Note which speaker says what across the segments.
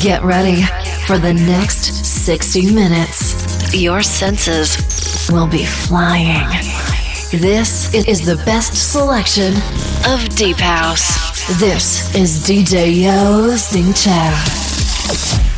Speaker 1: Get ready for the next 60 minutes. Your senses will be flying. This is the best selection of Deep House. This is DJ Yo Sting Chow.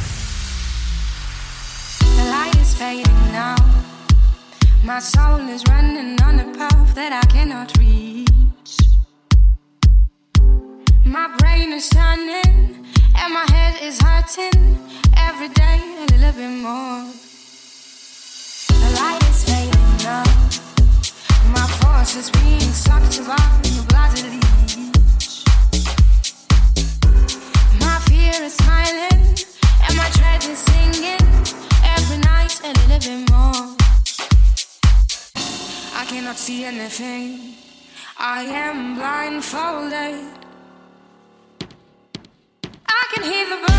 Speaker 2: I can hear the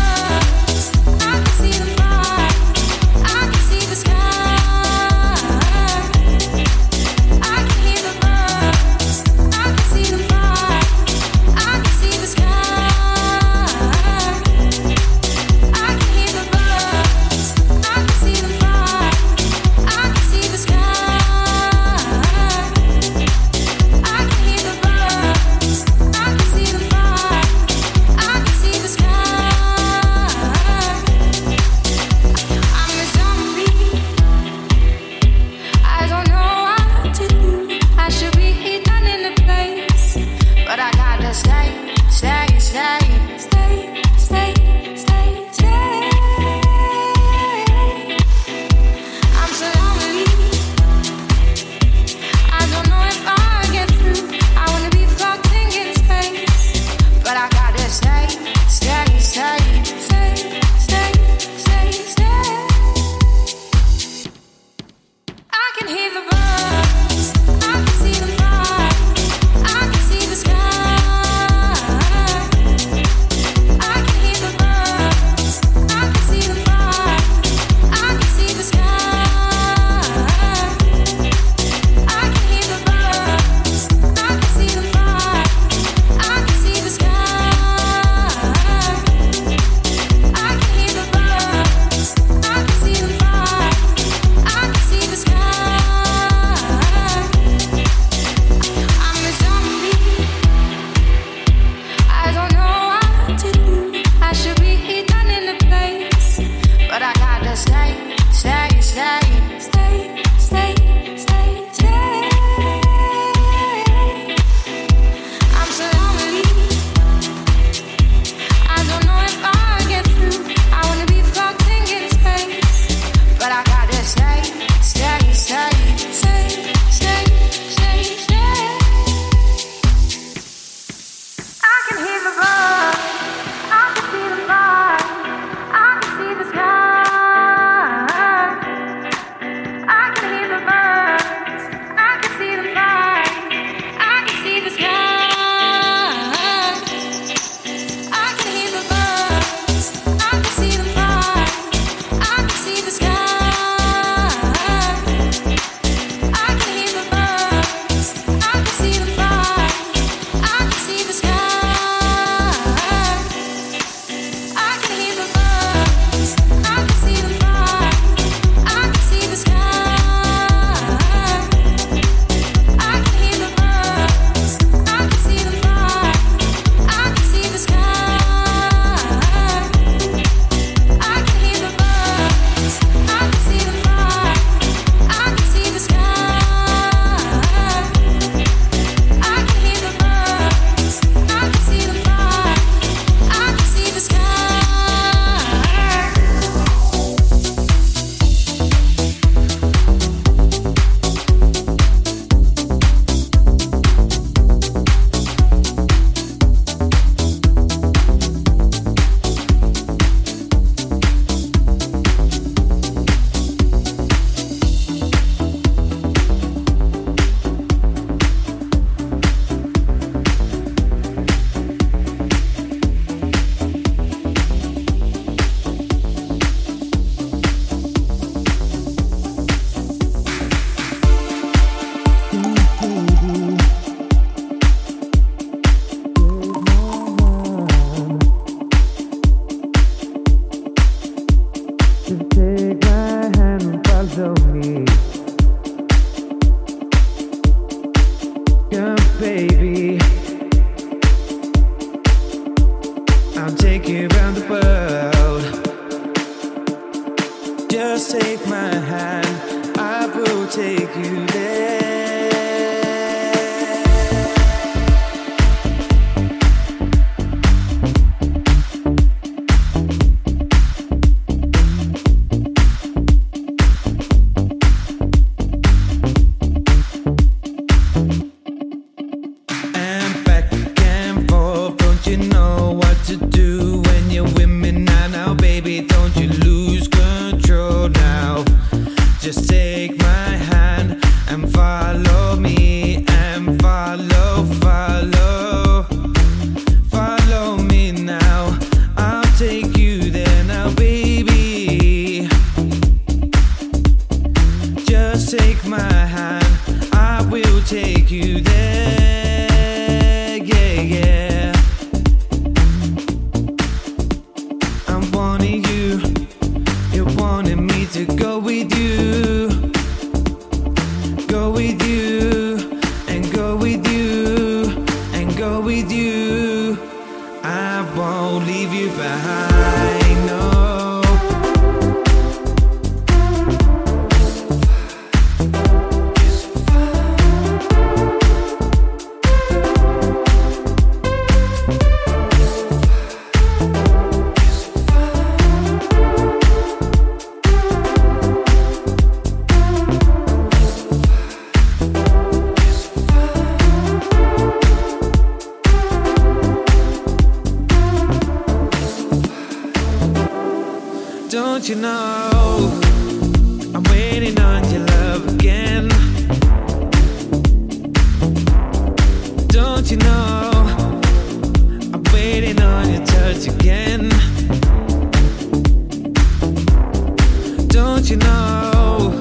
Speaker 2: You know,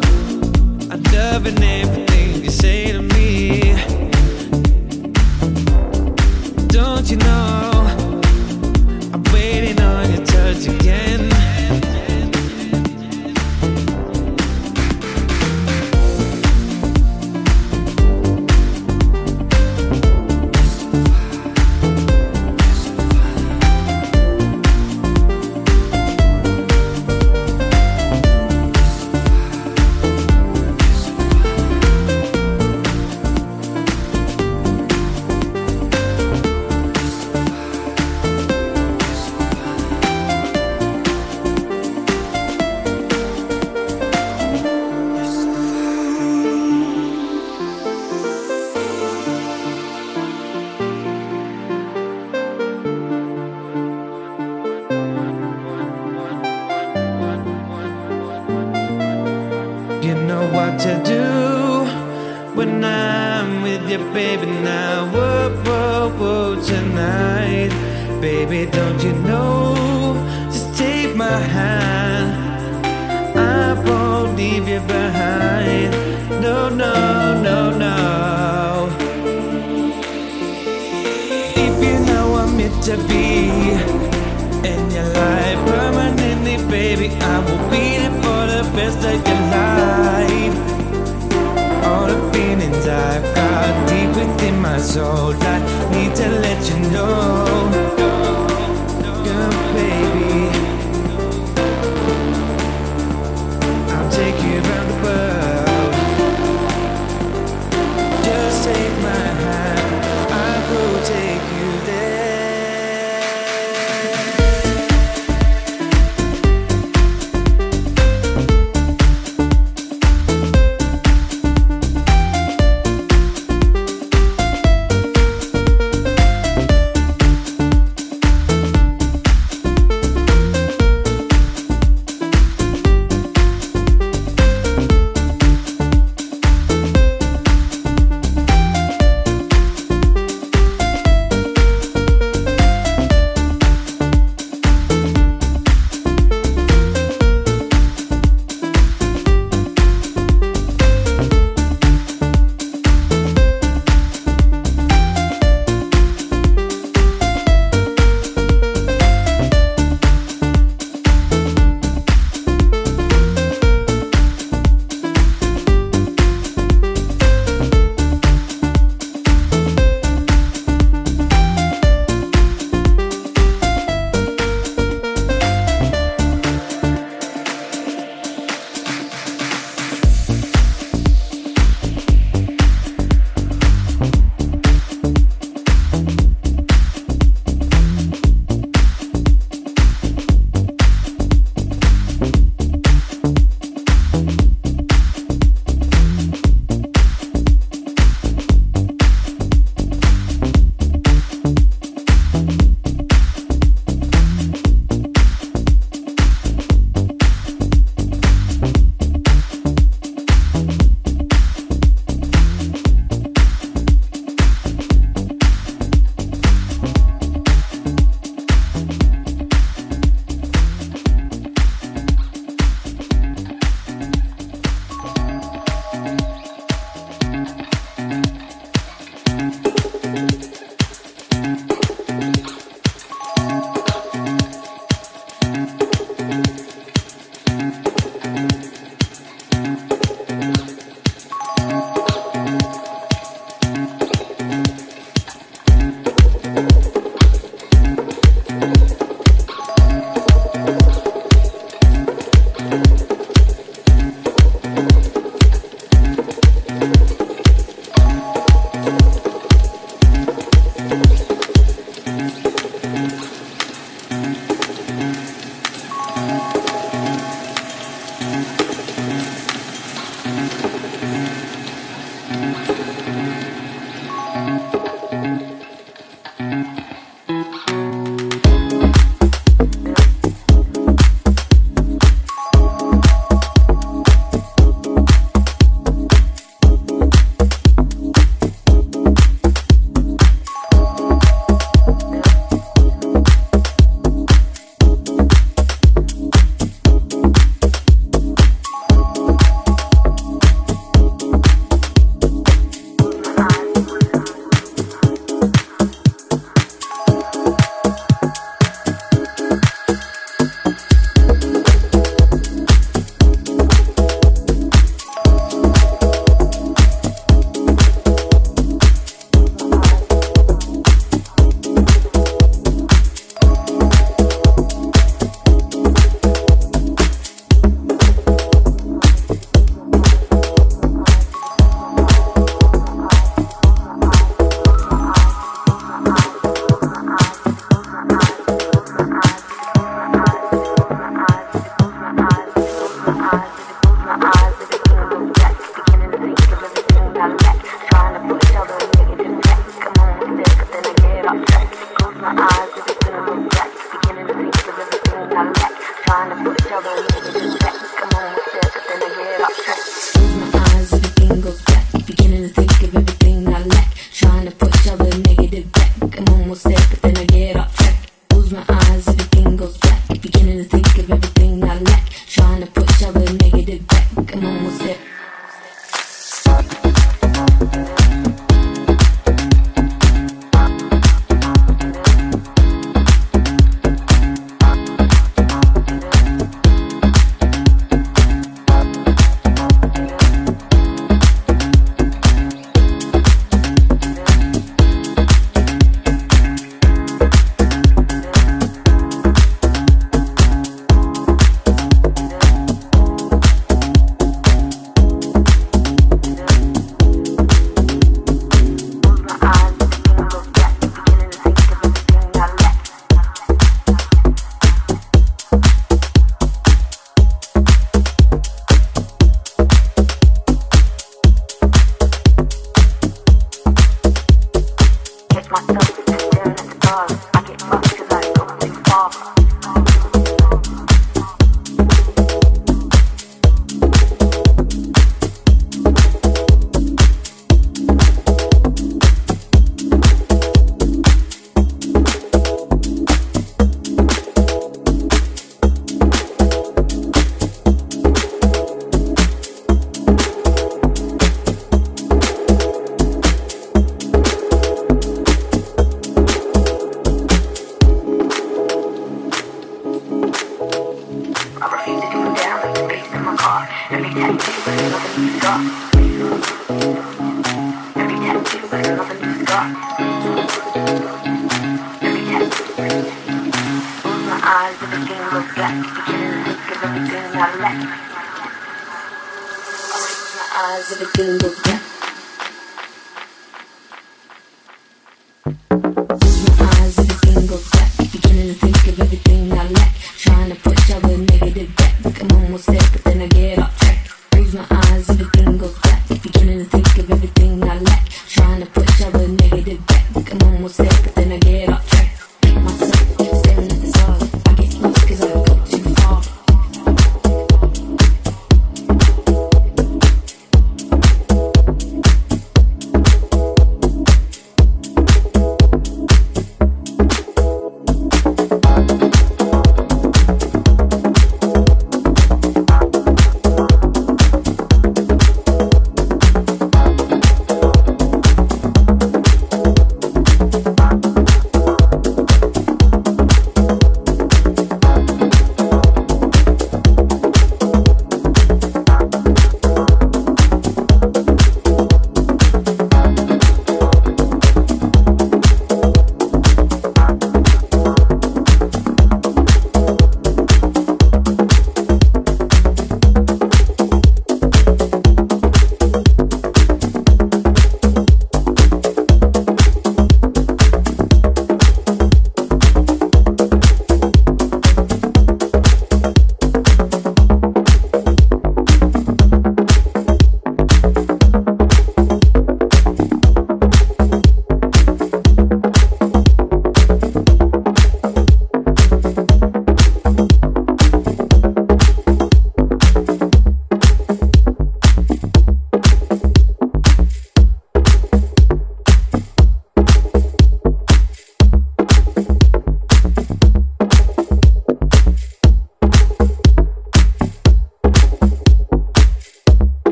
Speaker 2: I never
Speaker 3: named.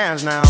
Speaker 4: Hands now.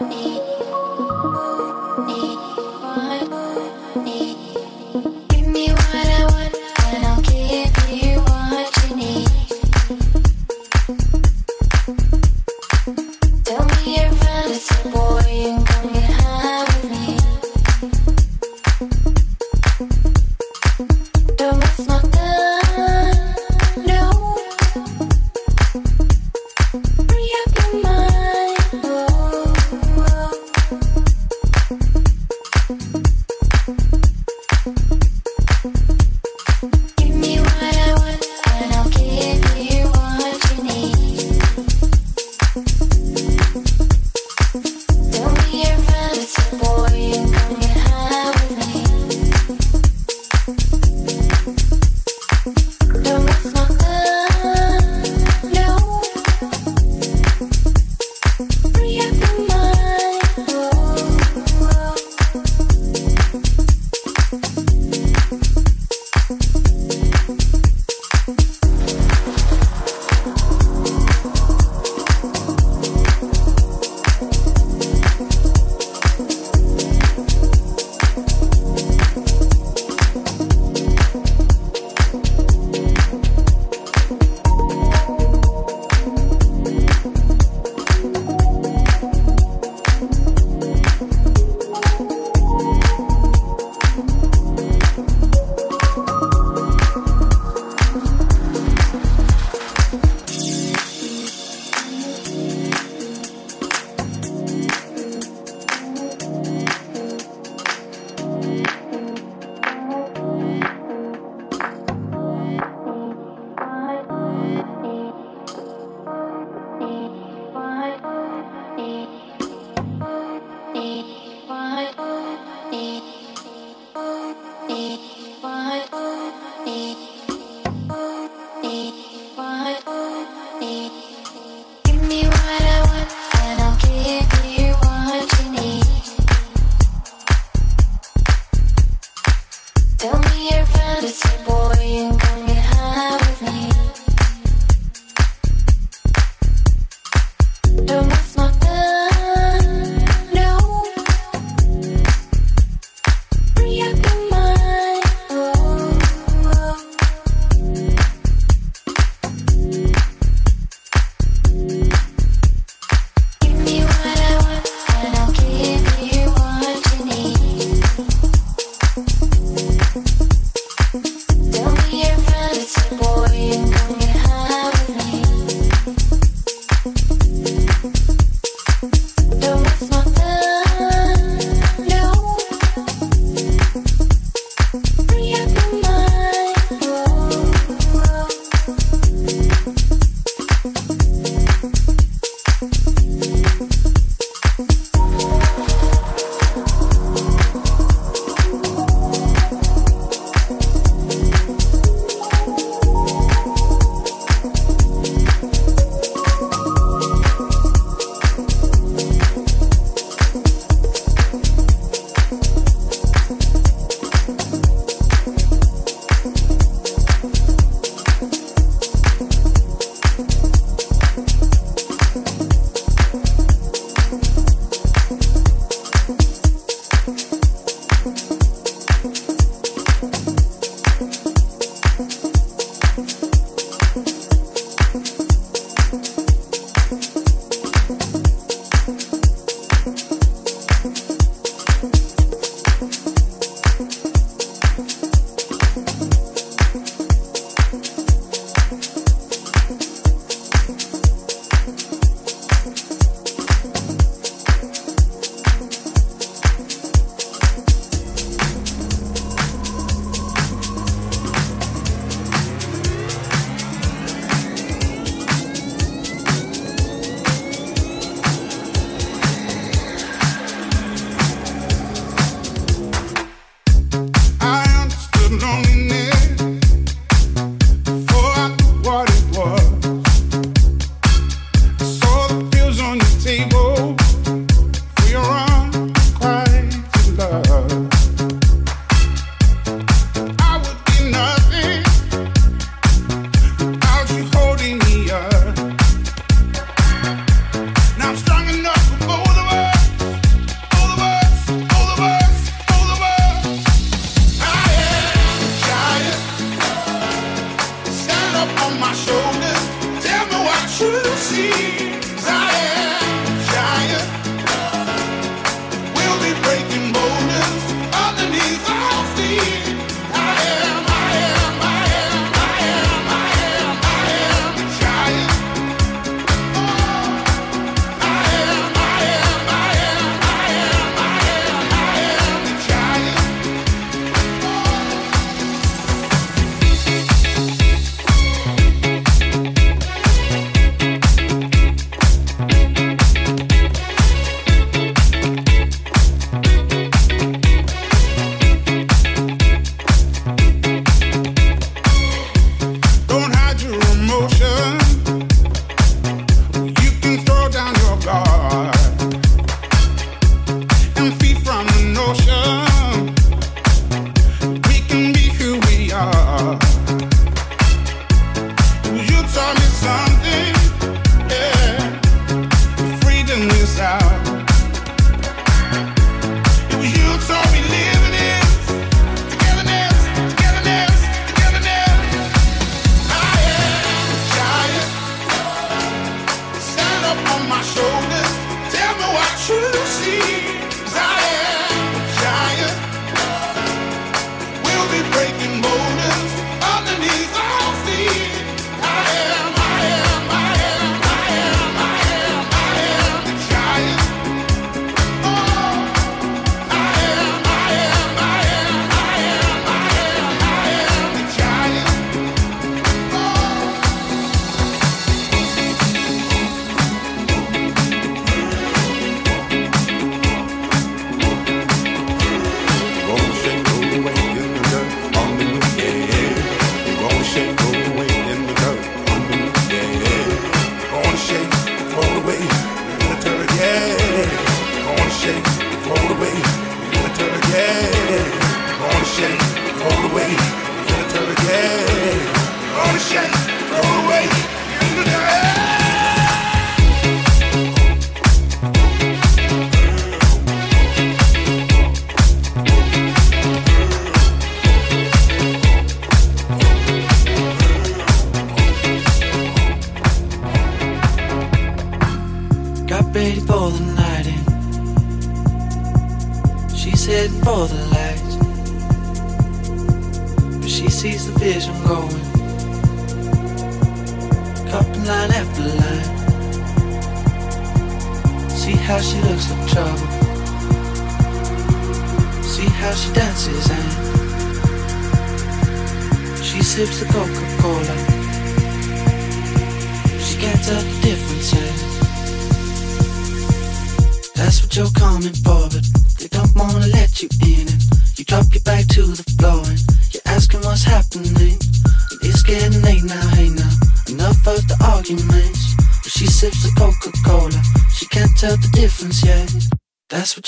Speaker 2: Me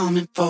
Speaker 5: coming for